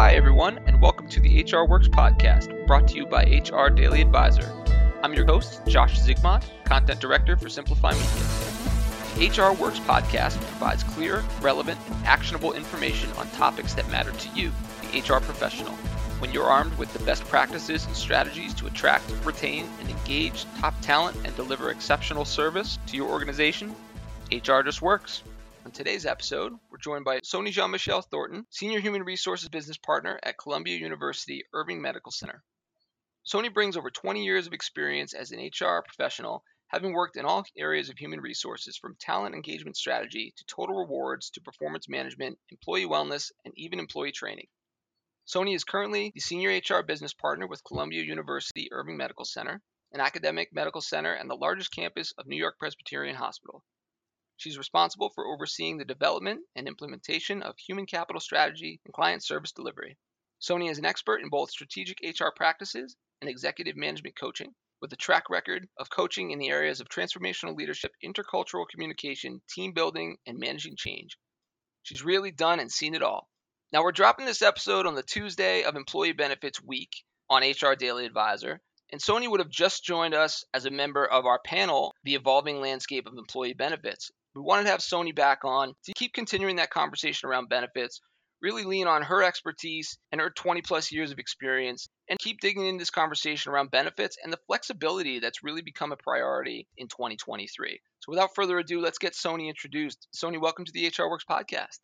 Hi, everyone, and welcome to the HR Works podcast, brought to you by HR Daily Advisor. I'm your host, Josh Zigmont, Content Director for Simplify Media. The HR Works podcast provides clear, relevant, and actionable information on topics that matter to you, the HR professional. When you're armed with the best practices and strategies to attract, retain, and engage top talent and deliver exceptional service to your organization, HR just works. On today's episode, we're joined by Sony Jean Michel Thornton, Senior Human Resources Business Partner at Columbia University Irving Medical Center. Sony brings over 20 years of experience as an HR professional, having worked in all areas of human resources from talent engagement strategy to total rewards to performance management, employee wellness, and even employee training. Sony is currently the Senior HR Business Partner with Columbia University Irving Medical Center, an academic medical center and the largest campus of New York Presbyterian Hospital. She's responsible for overseeing the development and implementation of human capital strategy and client service delivery. Sony is an expert in both strategic HR practices and executive management coaching, with a track record of coaching in the areas of transformational leadership, intercultural communication, team building, and managing change. She's really done and seen it all. Now, we're dropping this episode on the Tuesday of Employee Benefits Week on HR Daily Advisor, and Sony would have just joined us as a member of our panel, The Evolving Landscape of Employee Benefits. We wanted to have Sony back on to keep continuing that conversation around benefits, really lean on her expertise and her 20 plus years of experience, and keep digging into this conversation around benefits and the flexibility that's really become a priority in 2023. So without further ado, let's get Sony introduced. Sony, welcome to the HR Works podcast.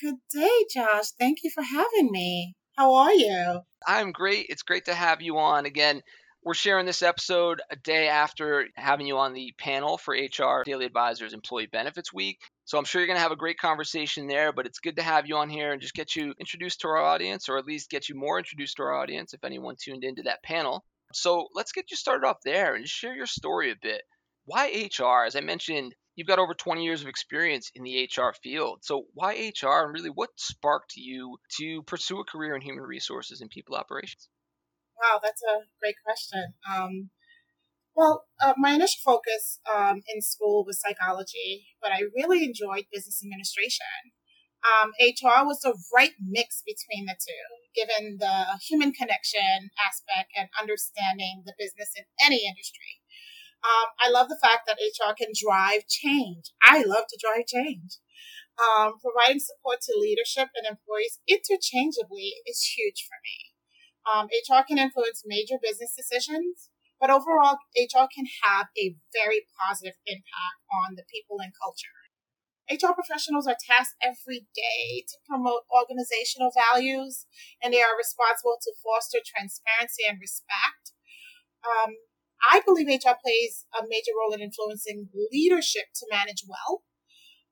Good day, Josh. Thank you for having me. How are you? I'm great. It's great to have you on again. We're sharing this episode a day after having you on the panel for HR Daily Advisors Employee Benefits Week. So I'm sure you're going to have a great conversation there, but it's good to have you on here and just get you introduced to our audience, or at least get you more introduced to our audience if anyone tuned into that panel. So let's get you started off there and share your story a bit. Why HR? As I mentioned, you've got over 20 years of experience in the HR field. So why HR and really what sparked you to pursue a career in human resources and people operations? Wow, that's a great question. Um, well, uh, my initial focus um, in school was psychology, but I really enjoyed business administration. Um, HR was the right mix between the two, given the human connection aspect and understanding the business in any industry. Um, I love the fact that HR can drive change. I love to drive change. Um, providing support to leadership and employees interchangeably is huge for me. Um, HR can influence major business decisions, but overall, HR can have a very positive impact on the people and culture. HR professionals are tasked every day to promote organizational values, and they are responsible to foster transparency and respect. Um, I believe HR plays a major role in influencing leadership to manage well,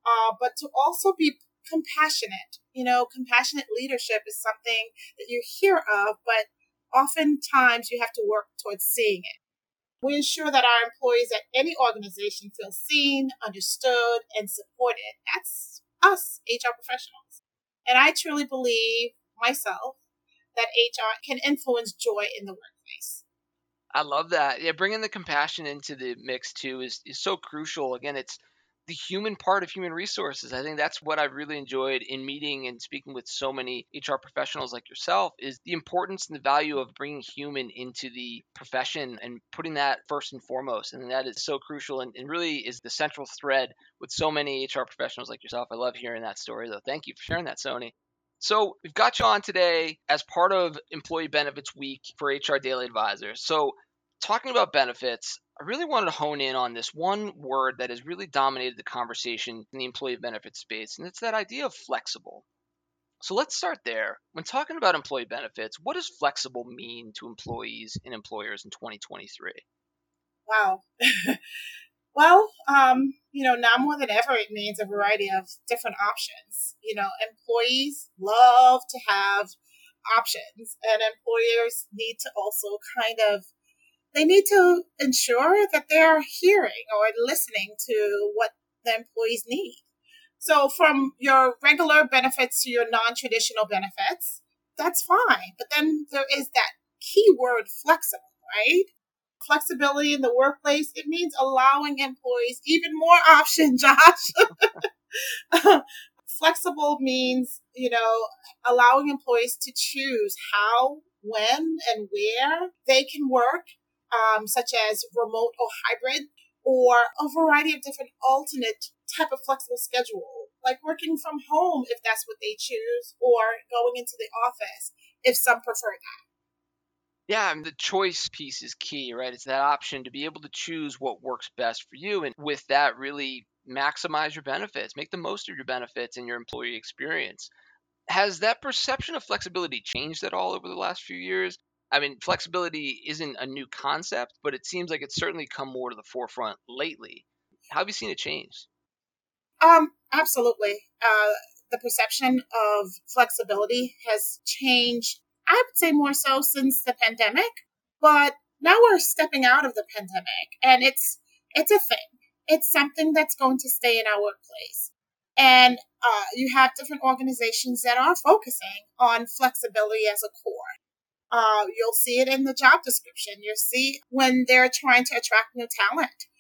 uh, but to also be compassionate. You know, compassionate leadership is something that you hear of, but oftentimes you have to work towards seeing it. We ensure that our employees at any organization feel seen, understood, and supported. That's us, HR professionals. And I truly believe myself that HR can influence joy in the workplace. I love that. Yeah, bringing the compassion into the mix too is, is so crucial. Again, it's the human part of human resources. I think that's what I've really enjoyed in meeting and speaking with so many HR professionals like yourself is the importance and the value of bringing human into the profession and putting that first and foremost. And that is so crucial and, and really is the central thread with so many HR professionals like yourself. I love hearing that story though. Thank you for sharing that, Sony. So we've got you on today as part of Employee Benefits Week for HR Daily Advisors. So talking about benefits, I really wanted to hone in on this one word that has really dominated the conversation in the employee benefits space, and it's that idea of flexible. So let's start there. When talking about employee benefits, what does flexible mean to employees and employers in 2023? Wow. well, um, you know, now more than ever, it means a variety of different options. You know, employees love to have options, and employers need to also kind of they need to ensure that they're hearing or listening to what the employees need. So from your regular benefits to your non-traditional benefits, that's fine. But then there is that key word flexible, right? Flexibility in the workplace, it means allowing employees even more options, Josh. flexible means, you know, allowing employees to choose how, when, and where they can work, um, such as remote or hybrid, or a variety of different alternate type of flexible schedule, like working from home if that's what they choose, or going into the office if some prefer that. Yeah, and the choice piece is key, right? It's that option to be able to choose what works best for you. And with that, really maximize your benefits, make the most of your benefits and your employee experience. Has that perception of flexibility changed at all over the last few years? I mean, flexibility isn't a new concept, but it seems like it's certainly come more to the forefront lately. How have you seen it change? Um, absolutely. Uh, the perception of flexibility has changed I would say more so since the pandemic, but now we're stepping out of the pandemic and it's it's a thing. It's something that's going to stay in our workplace. And uh, you have different organizations that are focusing on flexibility as a core. Uh, you'll see it in the job description. You'll see when they're trying to attract new talent.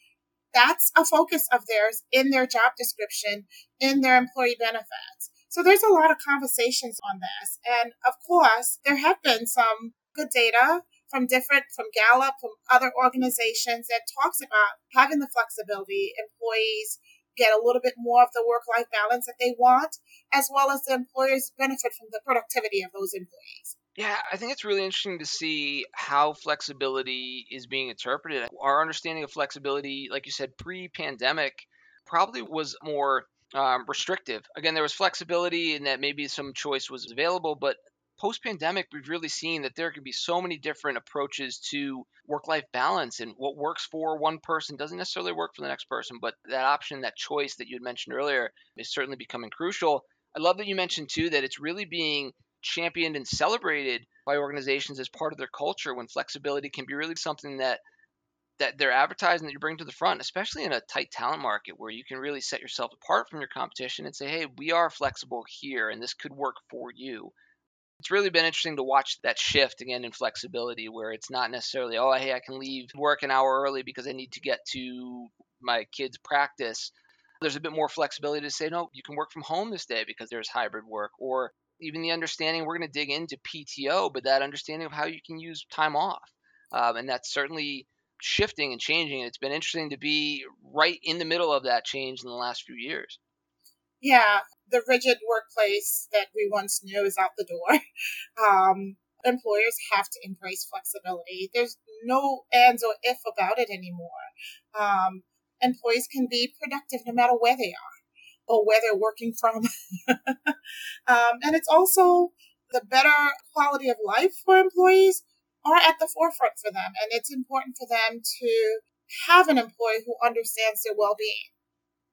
That's a focus of theirs in their job description, in their employee benefits. So there's a lot of conversations on this. And of course, there have been some good data from different, from Gallup, from other organizations that talks about having the flexibility. Employees get a little bit more of the work life balance that they want, as well as the employers benefit from the productivity of those employees. Yeah, I think it's really interesting to see how flexibility is being interpreted. Our understanding of flexibility, like you said, pre pandemic, probably was more um, restrictive. Again, there was flexibility and that maybe some choice was available, but post pandemic, we've really seen that there can be so many different approaches to work life balance, and what works for one person doesn't necessarily work for the next person. But that option, that choice that you had mentioned earlier, is certainly becoming crucial. I love that you mentioned too that it's really being championed and celebrated by organizations as part of their culture when flexibility can be really something that that they're advertising that you bring to the front, especially in a tight talent market where you can really set yourself apart from your competition and say, hey, we are flexible here and this could work for you. It's really been interesting to watch that shift again in flexibility where it's not necessarily, oh, hey, I can leave work an hour early because I need to get to my kids' practice. There's a bit more flexibility to say, no, you can work from home this day because there's hybrid work. Or even the understanding, we're going to dig into PTO, but that understanding of how you can use time off. Um, and that's certainly shifting and changing. And it's been interesting to be right in the middle of that change in the last few years. Yeah, the rigid workplace that we once knew is out the door. Um, employers have to embrace flexibility. There's no ands or if about it anymore. Um, employees can be productive no matter where they are or where they're working from. um, and it's also the better quality of life for employees are at the forefront for them. And it's important for them to have an employee who understands their well being.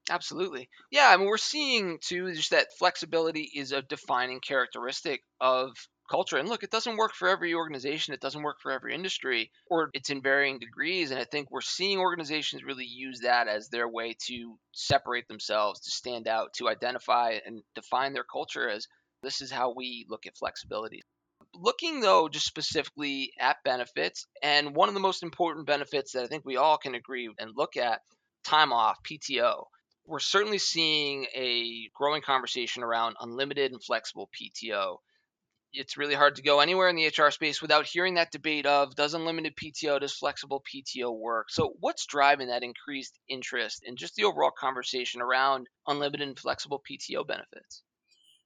Absolutely. Yeah, I mean, we're seeing too just that flexibility is a defining characteristic of culture. And look, it doesn't work for every organization, it doesn't work for every industry, or it's in varying degrees. And I think we're seeing organizations really use that as their way to separate themselves, to stand out, to identify and define their culture as this is how we look at flexibility looking though just specifically at benefits, and one of the most important benefits that I think we all can agree and look at time off, PTO. We're certainly seeing a growing conversation around unlimited and flexible PTO. It's really hard to go anywhere in the HR space without hearing that debate of does unlimited PTO, does flexible PTO work? So, what's driving that increased interest in just the overall conversation around unlimited and flexible PTO benefits?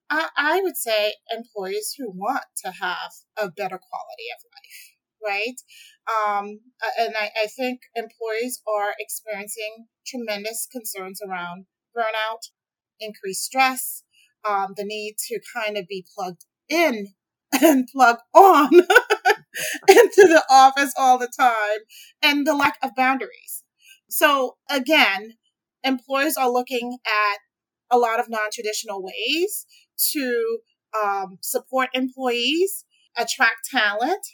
I, I would say employees who want to have a better quality of life right? Um, and I, I, think employees are experiencing tremendous concerns around burnout, increased stress, um, the need to kind of be plugged in and plug on into the office all the time, and the lack of boundaries. So, again, employers are looking at a lot of non traditional ways to um, support employees, attract talent,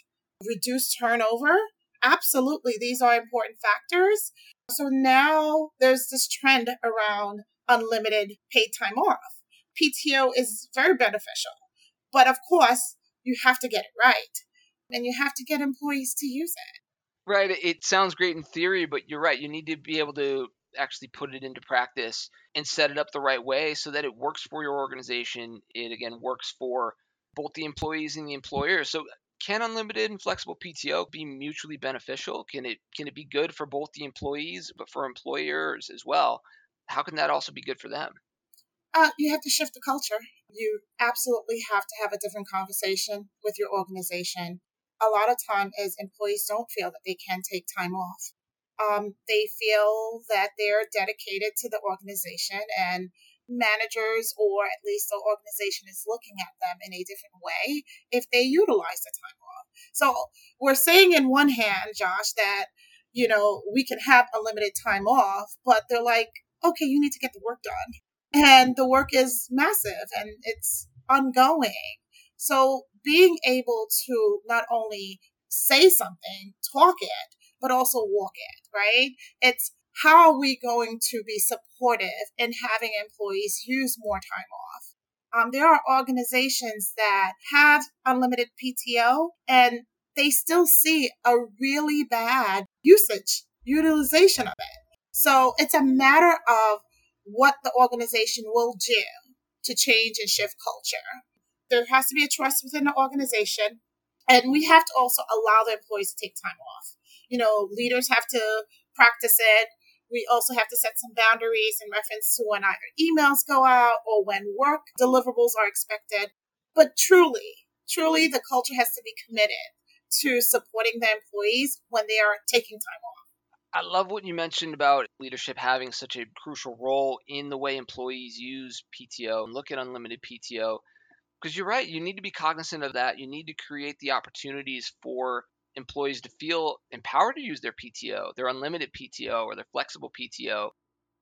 reduce turnover. Absolutely, these are important factors. So now there's this trend around unlimited paid time off. PTO is very beneficial, but of course, you have to get it right and you have to get employees to use it. Right. It sounds great in theory, but you're right. You need to be able to actually put it into practice and set it up the right way so that it works for your organization. It again works for both the employees and the employer. So can unlimited and flexible PTO be mutually beneficial? Can it can it be good for both the employees but for employers as well? How can that also be good for them? Uh, you have to shift the culture. You absolutely have to have a different conversation with your organization. A lot of time is employees don't feel that they can take time off. Um, they feel that they're dedicated to the organization and managers or at least the organization is looking at them in a different way if they utilize the time off. So we're saying in one hand, Josh, that, you know, we can have a limited time off, but they're like, okay, you need to get the work done. And the work is massive and it's ongoing. So being able to not only say something, talk it, but also walk it, right? It's how are we going to be supportive in having employees use more time off? Um, there are organizations that have unlimited PTO and they still see a really bad usage, utilization of it. So it's a matter of what the organization will do to change and shift culture. There has to be a trust within the organization, and we have to also allow the employees to take time off. You know, leaders have to practice it. We also have to set some boundaries in reference to when either emails go out or when work deliverables are expected. But truly, truly, the culture has to be committed to supporting the employees when they are taking time off. I love what you mentioned about leadership having such a crucial role in the way employees use PTO and look at unlimited PTO. Because you're right, you need to be cognizant of that. You need to create the opportunities for employees to feel empowered to use their PTO, their unlimited PTO, or their flexible PTO.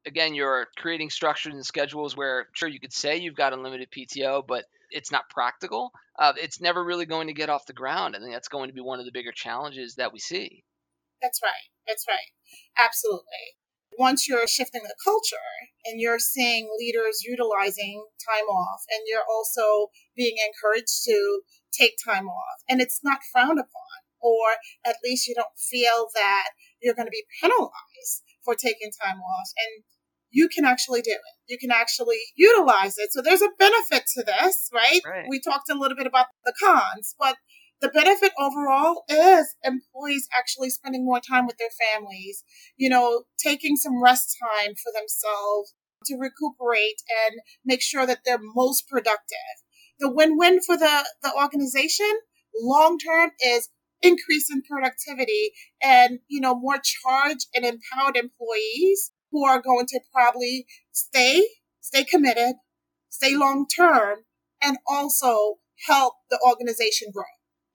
Again, you're creating structures and schedules where, sure, you could say you've got unlimited PTO, but it's not practical. Uh, it's never really going to get off the ground. I think that's going to be one of the bigger challenges that we see. That's right. That's right. Absolutely. Once you're shifting the culture and you're seeing leaders utilizing time off and you're also being encouraged to take time off and it's not frowned upon, or at least you don't feel that you're going to be penalized for taking time off and you can actually do it. You can actually utilize it. So there's a benefit to this, right? right? We talked a little bit about the cons, but the benefit overall is employees actually spending more time with their families, you know, taking some rest time for themselves to recuperate and make sure that they're most productive. The win-win for the, the organization long term is increase in productivity and, you know, more charged and empowered employees who are going to probably stay, stay committed, stay long term, and also help the organization grow.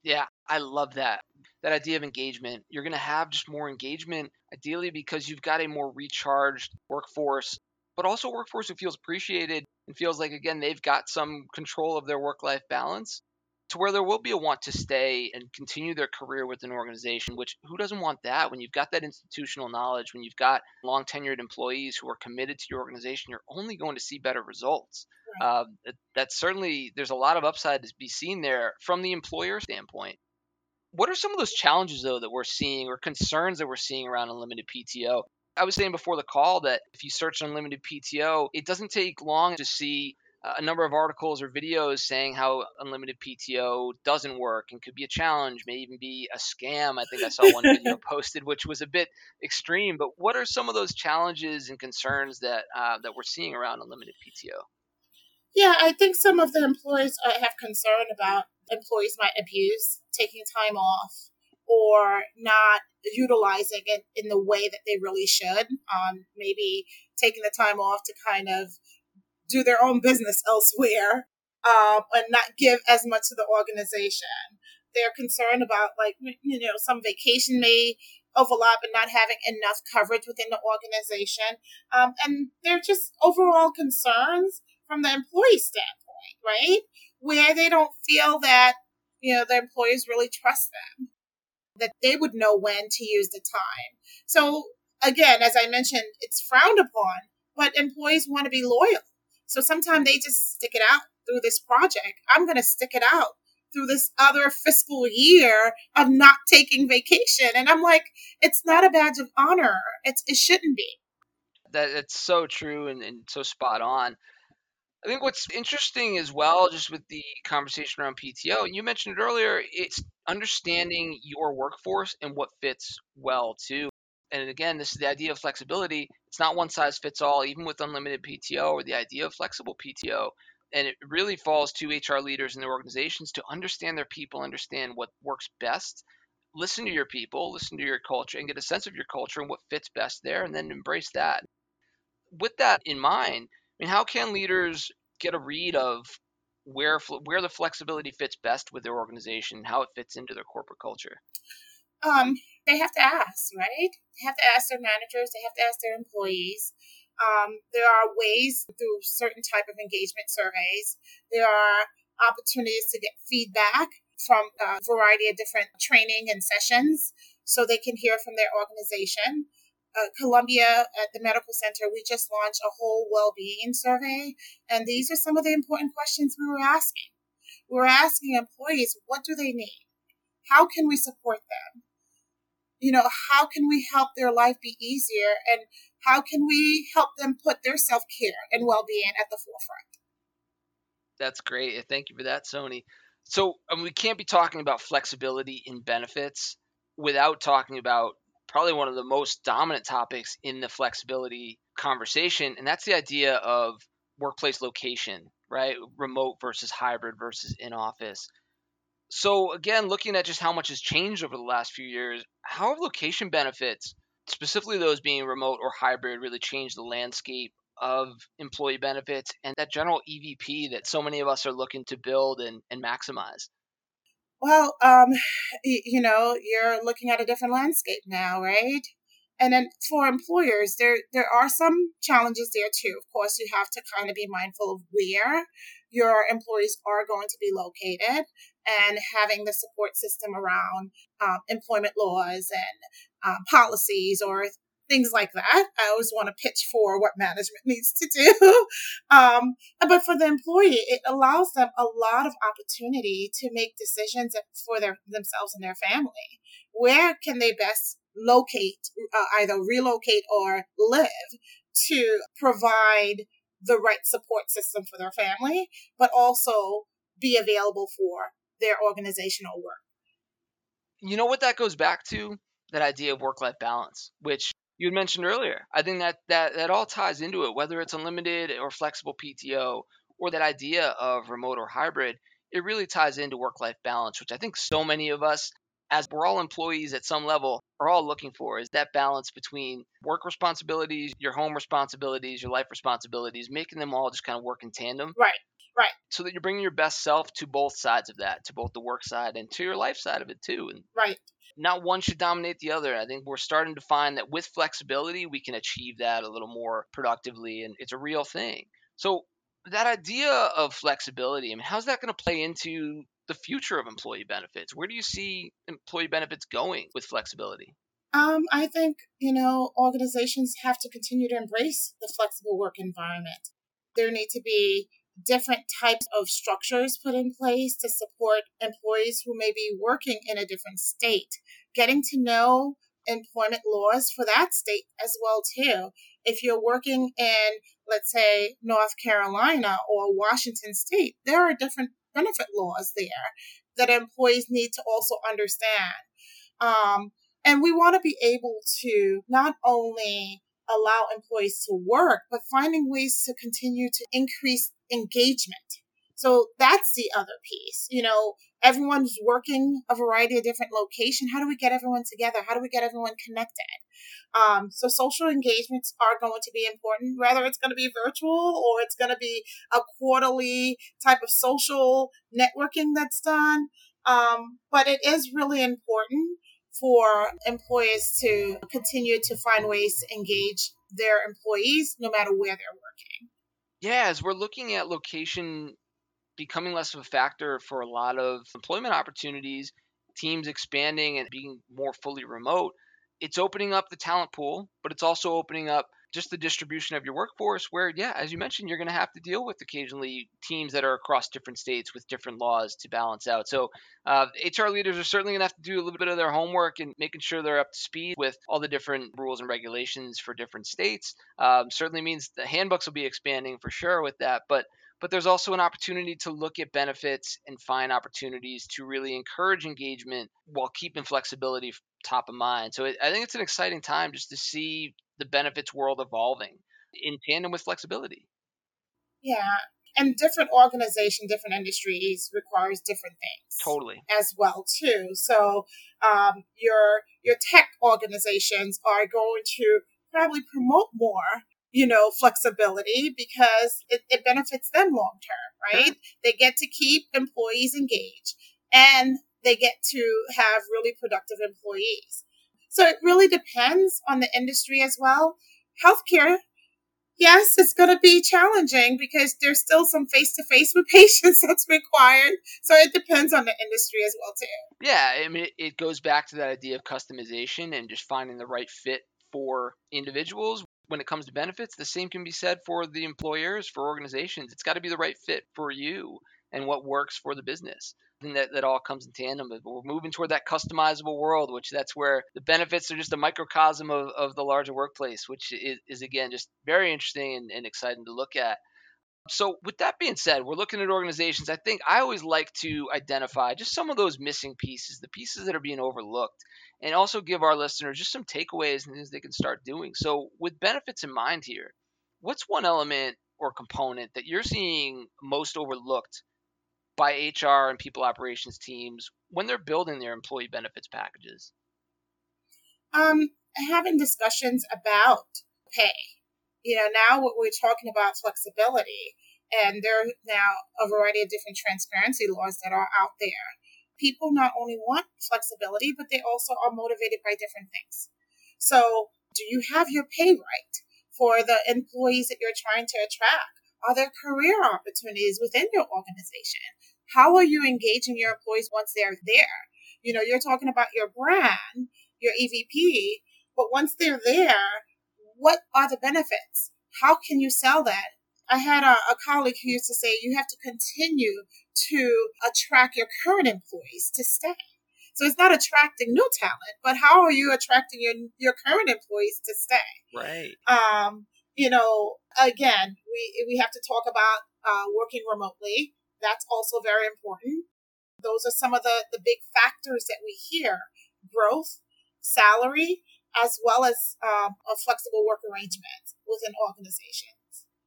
Yeah, I love that. That idea of engagement. You're going to have just more engagement, ideally, because you've got a more recharged workforce, but also a workforce who feels appreciated and feels like, again, they've got some control of their work life balance to where there will be a want to stay and continue their career with an organization, which who doesn't want that? When you've got that institutional knowledge, when you've got long tenured employees who are committed to your organization, you're only going to see better results. Uh, that's certainly, there's a lot of upside to be seen there from the employer standpoint. What are some of those challenges, though, that we're seeing or concerns that we're seeing around unlimited PTO? I was saying before the call that if you search unlimited PTO, it doesn't take long to see a number of articles or videos saying how unlimited PTO doesn't work and could be a challenge, may even be a scam. I think I saw one video posted, which was a bit extreme. But what are some of those challenges and concerns that uh, that we're seeing around unlimited PTO? Yeah, I think some of the employees uh, have concern about employees might abuse taking time off or not utilizing it in the way that they really should. Um, maybe taking the time off to kind of do their own business elsewhere um, and not give as much to the organization. They're concerned about like you know some vacation may overlap and not having enough coverage within the organization, um, and they're just overall concerns from the employee standpoint, right? Where they don't feel that you know the employees really trust them, that they would know when to use the time. So again, as I mentioned, it's frowned upon, but employees want to be loyal so sometimes they just stick it out through this project. I'm going to stick it out through this other fiscal year of not taking vacation. And I'm like, it's not a badge of honor. It's, it shouldn't be. That it's so true and, and so spot on. I think what's interesting as well, just with the conversation around PTO, and you mentioned it earlier, it's understanding your workforce and what fits well too. And again, this is the idea of flexibility. It's not one size fits all, even with unlimited PTO or the idea of flexible PTO. And it really falls to HR leaders and their organizations to understand their people, understand what works best, listen to your people, listen to your culture, and get a sense of your culture and what fits best there, and then embrace that. With that in mind, I mean, how can leaders get a read of where where the flexibility fits best with their organization, how it fits into their corporate culture? Um, they have to ask, right? They have to ask their managers. They have to ask their employees. Um, there are ways through certain type of engagement surveys. There are opportunities to get feedback from a variety of different training and sessions so they can hear from their organization uh, Columbia at the medical center, we just launched a whole well-being survey, and these are some of the important questions we were asking. We were asking employees, what do they need? How can we support them? You know, how can we help their life be easier, and how can we help them put their self-care and well-being at the forefront? That's great. Thank you for that, Sony. So we can't be talking about flexibility in benefits without talking about probably one of the most dominant topics in the flexibility conversation, and that's the idea of workplace location, right? Remote versus hybrid versus in office. So, again, looking at just how much has changed over the last few years, how have location benefits, specifically those being remote or hybrid, really changed the landscape of employee benefits and that general EVP that so many of us are looking to build and, and maximize? Well, um, you know, you're looking at a different landscape now, right? And then for employers, there there are some challenges there too. Of course, you have to kind of be mindful of where your employees are going to be located and having the support system around um, employment laws and um, policies or things like that. I always want to pitch for what management needs to do. um, but for the employee, it allows them a lot of opportunity to make decisions for their themselves and their family. Where can they best locate, uh, either relocate or live to provide the right support system for their family, but also be available for their organizational work. You know what that goes back to? That idea of work life balance, which you had mentioned earlier. I think that, that that all ties into it, whether it's unlimited or flexible PTO or that idea of remote or hybrid, it really ties into work life balance, which I think so many of us, as we're all employees at some level, are all looking for is that balance between work responsibilities, your home responsibilities, your life responsibilities, making them all just kind of work in tandem. Right. Right. So that you're bringing your best self to both sides of that, to both the work side and to your life side of it too. And right not one should dominate the other. I think we're starting to find that with flexibility, we can achieve that a little more productively, and it's a real thing. So, that idea of flexibility, I mean, how's that going to play into the future of employee benefits? Where do you see employee benefits going with flexibility? Um, I think, you know, organizations have to continue to embrace the flexible work environment. There need to be different types of structures put in place to support employees who may be working in a different state getting to know employment laws for that state as well too if you're working in let's say north carolina or washington state there are different benefit laws there that employees need to also understand um, and we want to be able to not only allow employees to work, but finding ways to continue to increase engagement. So that's the other piece. You know, everyone's working a variety of different locations. How do we get everyone together? How do we get everyone connected? Um, so social engagements are going to be important, whether it's going to be virtual or it's going to be a quarterly type of social networking that's done. Um, but it is really important for employers to continue to find ways to engage their employees no matter where they're working. Yeah, as we're looking at location becoming less of a factor for a lot of employment opportunities, teams expanding and being more fully remote, it's opening up the talent pool, but it's also opening up just the distribution of your workforce where yeah as you mentioned you're going to have to deal with occasionally teams that are across different states with different laws to balance out. So uh, hr leaders are certainly going to have to do a little bit of their homework and making sure they're up to speed with all the different rules and regulations for different states. Um, certainly means the handbooks will be expanding for sure with that but but there's also an opportunity to look at benefits and find opportunities to really encourage engagement while keeping flexibility top of mind. So it, I think it's an exciting time just to see the benefits world evolving in tandem with flexibility. Yeah. And different organization, different industries requires different things. Totally. As well too. So um, your your tech organizations are going to probably promote more you know, flexibility because it, it benefits them long term, right? They get to keep employees engaged and they get to have really productive employees. So it really depends on the industry as well. Healthcare, yes, it's going to be challenging because there's still some face to face with patients that's required. So it depends on the industry as well too. Yeah, I mean, it goes back to that idea of customization and just finding the right fit for individuals when it comes to benefits, the same can be said for the employers, for organizations. It's got to be the right fit for you and what works for the business. And that, that all comes in tandem. But we're moving toward that customizable world, which that's where the benefits are just a microcosm of, of the larger workplace, which is, is again just very interesting and, and exciting to look at. So, with that being said, we're looking at organizations. I think I always like to identify just some of those missing pieces, the pieces that are being overlooked, and also give our listeners just some takeaways and things they can start doing. So, with benefits in mind here, what's one element or component that you're seeing most overlooked by HR and people operations teams when they're building their employee benefits packages? Um, having discussions about pay you know, now what we're talking about flexibility, and there are now a variety of different transparency laws that are out there. People not only want flexibility, but they also are motivated by different things. So, do you have your pay right for the employees that you're trying to attract? Are there career opportunities within your organization? How are you engaging your employees once they're there? You know, you're talking about your brand, your EVP, but once they're there, what are the benefits? How can you sell that? I had a, a, colleague who used to say you have to continue to attract your current employees to stay. So it's not attracting new talent, but how are you attracting your your current employees to stay? Right. Um, you know, again, we we have to talk about uh, working remotely. That's also very important. Those are some of the the big factors that we hear: growth, salary, as well as um, a flexible work arrangement within organizations.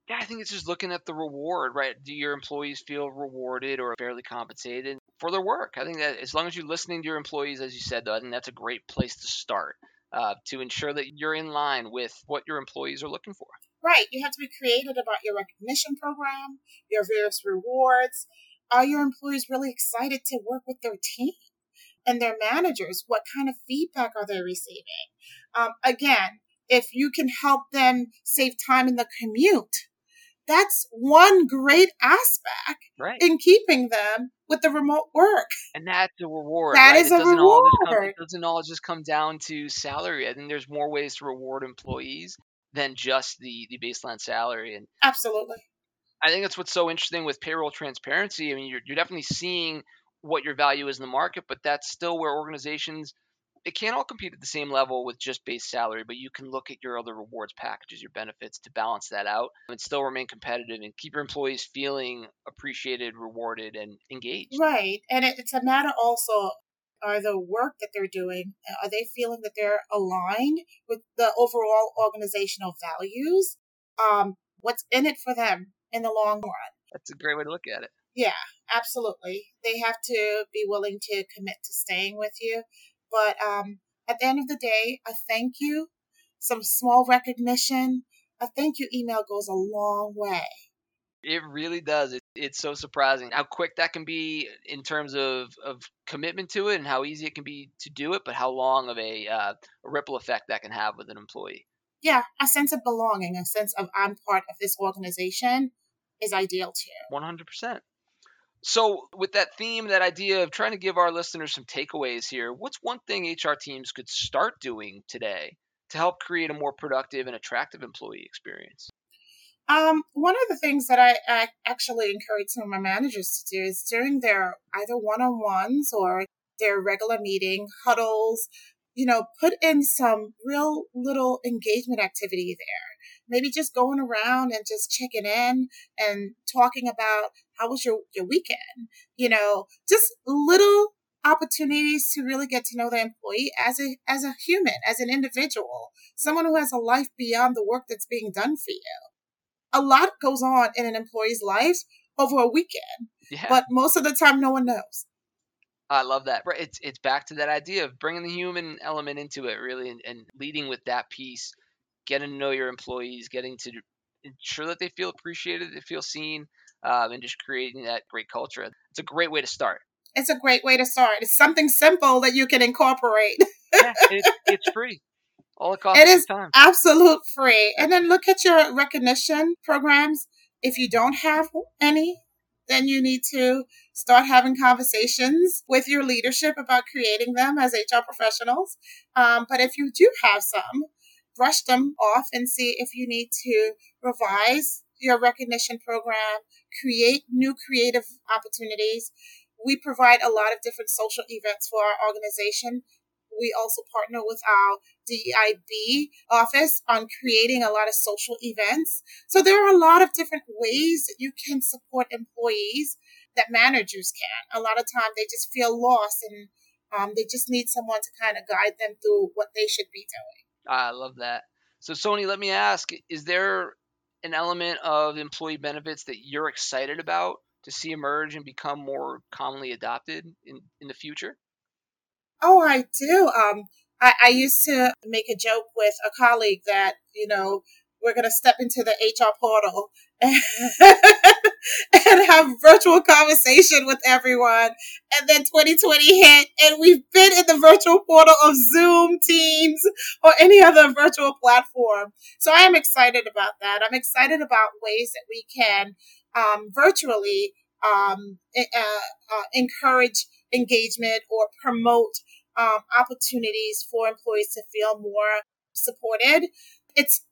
Yeah, I think it's just looking at the reward, right? Do your employees feel rewarded or fairly compensated for their work? I think that as long as you're listening to your employees, as you said, though, I think that's a great place to start uh, to ensure that you're in line with what your employees are looking for. Right. You have to be creative about your recognition program, your various rewards. Are your employees really excited to work with their team? and their managers. What kind of feedback are they receiving? Um, again, if you can help them save time in the commute, that's one great aspect right. in keeping them with the remote work. And that's a reward. That right? is a reward. Come, it doesn't all just come down to salary. I think there's more ways to reward employees than just the, the baseline salary. And absolutely. I think that's what's so interesting with payroll transparency. I mean, you're, you're definitely seeing what your value is in the market, but that's still where organizations it can't all compete at the same level with just base salary, but you can look at your other rewards packages, your benefits to balance that out and still remain competitive and keep your employees feeling appreciated, rewarded, and engaged. Right. And it's a matter also are the work that they're doing, are they feeling that they're aligned with the overall organizational values? Um, what's in it for them in the long run? That's a great way to look at it. Yeah, absolutely. They have to be willing to commit to staying with you. But um, at the end of the day, a thank you, some small recognition, a thank you email goes a long way. It really does. It, it's so surprising how quick that can be in terms of, of commitment to it and how easy it can be to do it, but how long of a, uh, a ripple effect that can have with an employee. Yeah, a sense of belonging, a sense of I'm part of this organization is ideal too. 100%. So, with that theme, that idea of trying to give our listeners some takeaways here, what's one thing HR teams could start doing today to help create a more productive and attractive employee experience? Um, one of the things that I, I actually encourage some of my managers to do is during their either one on ones or their regular meeting huddles, you know, put in some real little engagement activity there. Maybe just going around and just checking in and talking about how was your, your weekend? You know, just little opportunities to really get to know the employee as a as a human, as an individual, someone who has a life beyond the work that's being done for you a lot goes on in an employee's life over a weekend, yeah. but most of the time, no one knows. I love that. It's it's back to that idea of bringing the human element into it, really, and, and leading with that piece, getting to know your employees, getting to ensure that they feel appreciated, they feel seen, um, and just creating that great culture. It's a great way to start. It's a great way to start. It's something simple that you can incorporate. yeah, it, it's free. All it costs it is time. absolute free. And then look at your recognition programs. If you don't have any, then you need to start having conversations with your leadership about creating them as HR professionals. Um, but if you do have some, brush them off and see if you need to revise your recognition program, create new creative opportunities. We provide a lot of different social events for our organization we also partner with our DEIB office on creating a lot of social events. So there are a lot of different ways that you can support employees that managers can. A lot of time they just feel lost and um, they just need someone to kind of guide them through what they should be doing. I love that. So, Sony, let me ask: Is there an element of employee benefits that you're excited about to see emerge and become more commonly adopted in, in the future? Oh, I do. Um, I, I used to make a joke with a colleague that, you know, we're going to step into the HR portal and, and have virtual conversation with everyone. And then 2020 hit and we've been in the virtual portal of Zoom, Teams, or any other virtual platform. So I am excited about that. I'm excited about ways that we can um, virtually um, uh, uh, encourage engagement or promote um, opportunities for employees to feel more supported. It's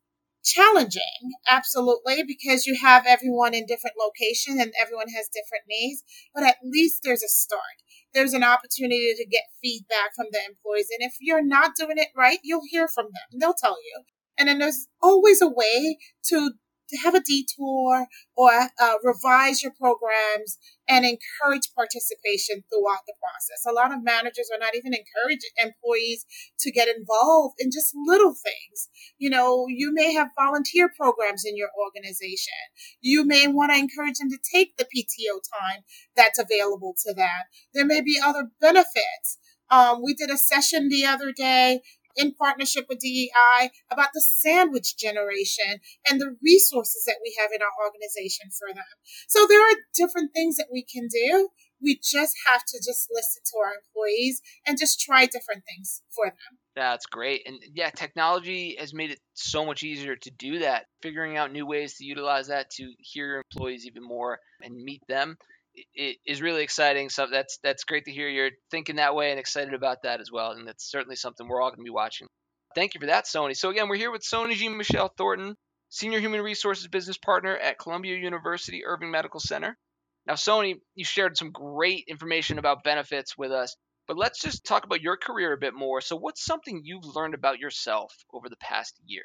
challenging, absolutely, because you have everyone in different location and everyone has different needs, but at least there's a start. There's an opportunity to get feedback from the employees. And if you're not doing it right, you'll hear from them. They'll tell you. And then there's always a way to to have a detour or uh, revise your programs and encourage participation throughout the process. A lot of managers are not even encouraging employees to get involved in just little things. You know, you may have volunteer programs in your organization. You may want to encourage them to take the PTO time that's available to them. There may be other benefits. Um, we did a session the other day in partnership with DEI about the sandwich generation and the resources that we have in our organization for them. So there are different things that we can do. We just have to just listen to our employees and just try different things for them. That's great. And yeah, technology has made it so much easier to do that. Figuring out new ways to utilize that to hear your employees even more and meet them is really exciting. So that's that's great to hear you're thinking that way and excited about that as well. And that's certainly something we're all going to be watching. Thank you for that, Sony. So again, we're here with Sony Jean Michel Thornton, Senior Human Resources Business Partner at Columbia University Irving Medical Center. Now, Sony, you shared some great information about benefits with us, but let's just talk about your career a bit more. So, what's something you've learned about yourself over the past year?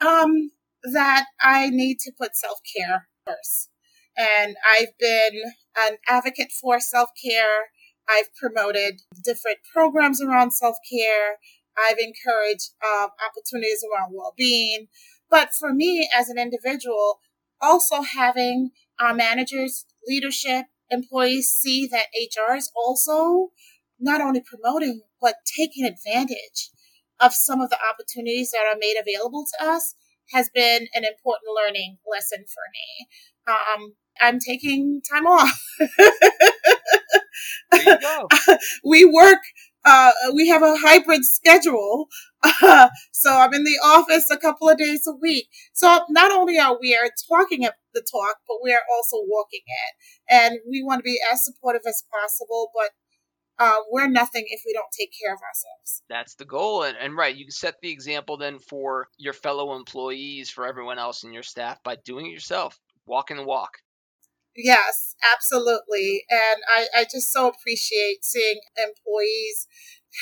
Um, that I need to put self care first. And I've been an advocate for self care. I've promoted different programs around self care. I've encouraged uh, opportunities around well being. But for me as an individual, also having our managers, leadership, employees see that HR is also not only promoting, but taking advantage of some of the opportunities that are made available to us has been an important learning lesson for me. Um, I'm taking time off. we work, uh, we have a hybrid schedule. Uh, so I'm in the office a couple of days a week. So not only are we are talking the talk, but we are also walking it. And we want to be as supportive as possible, but uh, we're nothing if we don't take care of ourselves. That's the goal. And, and right, you can set the example then for your fellow employees, for everyone else in your staff by doing it yourself, walking the walk. Yes, absolutely. And I, I just so appreciate seeing employees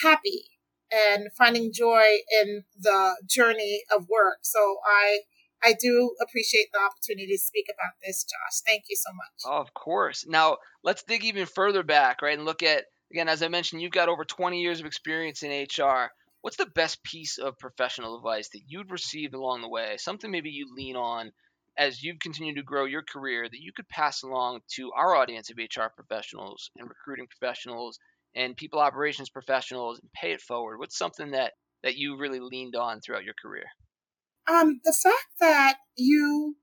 happy and finding joy in the journey of work. So I I do appreciate the opportunity to speak about this, Josh. Thank you so much. Oh, of course. Now let's dig even further back, right, and look at again, as I mentioned, you've got over 20 years of experience in HR. What's the best piece of professional advice that you'd received along the way? Something maybe you lean on as you've continued to grow your career that you could pass along to our audience of HR professionals and recruiting professionals and people operations professionals and pay it forward? What's something that that you really leaned on throughout your career? Um, the fact that you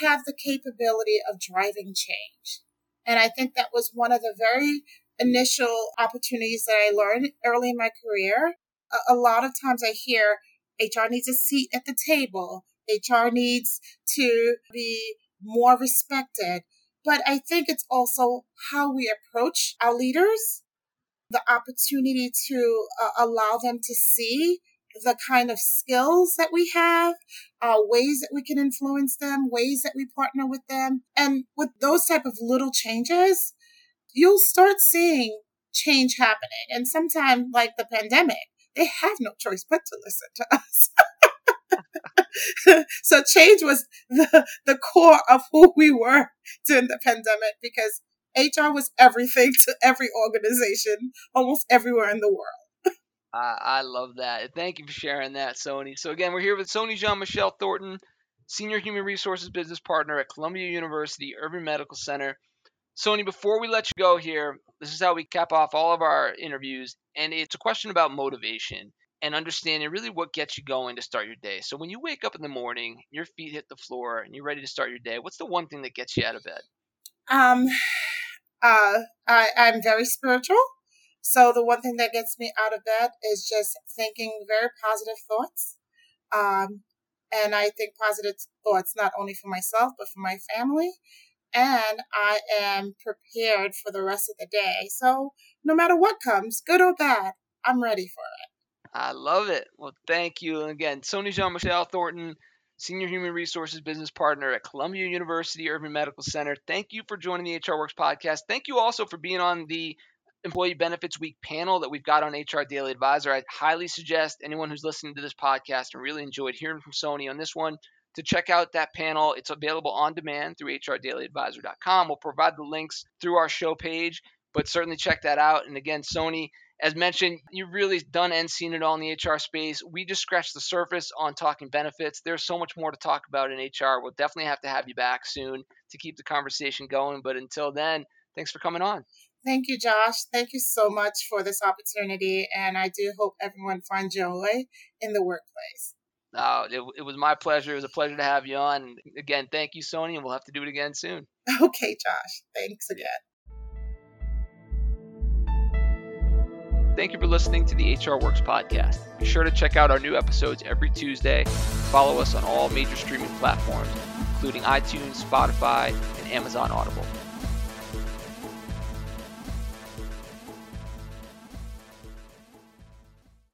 have the capability of driving change. And I think that was one of the very initial opportunities that I learned early in my career. A, a lot of times I hear HR needs a seat at the table. HR needs to be more respected. But I think it's also how we approach our leaders, the opportunity to uh, allow them to see the kind of skills that we have, uh, ways that we can influence them, ways that we partner with them. And with those type of little changes, you'll start seeing change happening. And sometimes, like the pandemic, they have no choice but to listen to us. so change was the, the core of who we were during the pandemic because HR was everything to every organization almost everywhere in the world. I, I love that. Thank you for sharing that, Sony. So again, we're here with Sony Jean Michel Thornton, Senior Human Resources Business Partner at Columbia University Irving Medical Center. Sony, before we let you go here, this is how we cap off all of our interviews, and it's a question about motivation and understanding really what gets you going to start your day. So when you wake up in the morning, your feet hit the floor, and you're ready to start your day, what's the one thing that gets you out of bed? Um, uh, I, I'm very spiritual. So the one thing that gets me out of bed is just thinking very positive thoughts. Um, and I think positive thoughts not only for myself, but for my family. And I am prepared for the rest of the day. So no matter what comes, good or bad, I'm ready for it. I love it. Well, thank you. Again, Sony Jean Michel Thornton, Senior Human Resources Business Partner at Columbia University Irving Medical Center. Thank you for joining the HR Works podcast. Thank you also for being on the Employee Benefits Week panel that we've got on HR Daily Advisor. I highly suggest anyone who's listening to this podcast and really enjoyed hearing from Sony on this one to check out that panel. It's available on demand through hrdailyadvisor.com. We'll provide the links through our show page, but certainly check that out. And again, Sony, as mentioned, you've really done and seen it all in the HR space. We just scratched the surface on talking benefits. There's so much more to talk about in HR. We'll definitely have to have you back soon to keep the conversation going. But until then, thanks for coming on. Thank you, Josh. Thank you so much for this opportunity. And I do hope everyone finds joy in the workplace. No, it, it was my pleasure. It was a pleasure to have you on. Again, thank you, Sony, and we'll have to do it again soon. Okay, Josh. Thanks again. Thank you for listening to the HR Works podcast. Be sure to check out our new episodes every Tuesday. Follow us on all major streaming platforms, including iTunes, Spotify, and Amazon Audible.